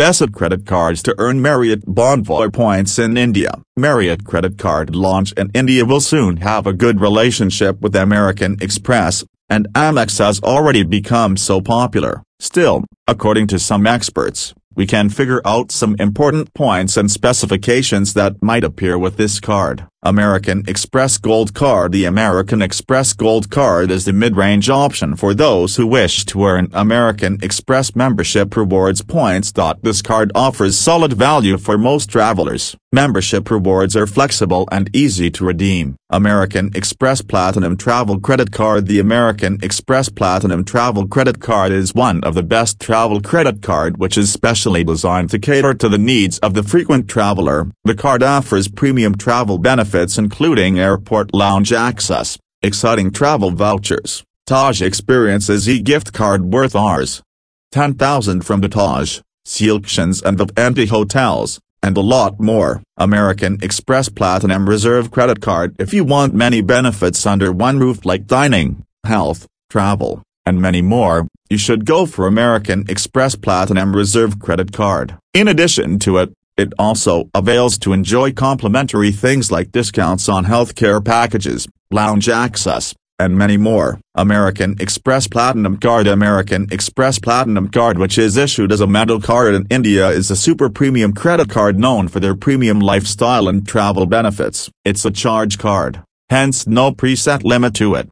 Best credit cards to earn Marriott Bonvoy points in India. Marriott credit card launch in India will soon have a good relationship with American Express, and Amex has already become so popular. Still, according to some experts, we can figure out some important points and specifications that might appear with this card. American Express Gold Card The American Express Gold Card is the mid-range option for those who wish to earn American Express membership rewards points. This card offers solid value for most travelers. Membership rewards are flexible and easy to redeem. American Express Platinum Travel Credit Card The American Express Platinum Travel Credit Card is one of the best travel credit card which is specially designed to cater to the needs of the frequent traveler. The card offers premium travel benefits benefits including airport lounge access, exciting travel vouchers, Taj experiences e-gift card worth Rs. 10,000 from the Taj, SeleQtions and Vivanta hotels, and a lot more. American Express Platinum Reserve Credit Card If you want many benefits under one roof like dining, health, travel, and many more, you should go for American Express Platinum Reserve Credit Card. In addition to it, it also avails to enjoy complimentary things like discounts on healthcare packages, lounge access, and many more. American Express Platinum Card American Express Platinum Card which is issued as a metal card in India is a super premium credit card known for their premium lifestyle and travel benefits. It's a charge card, hence no preset limit to it.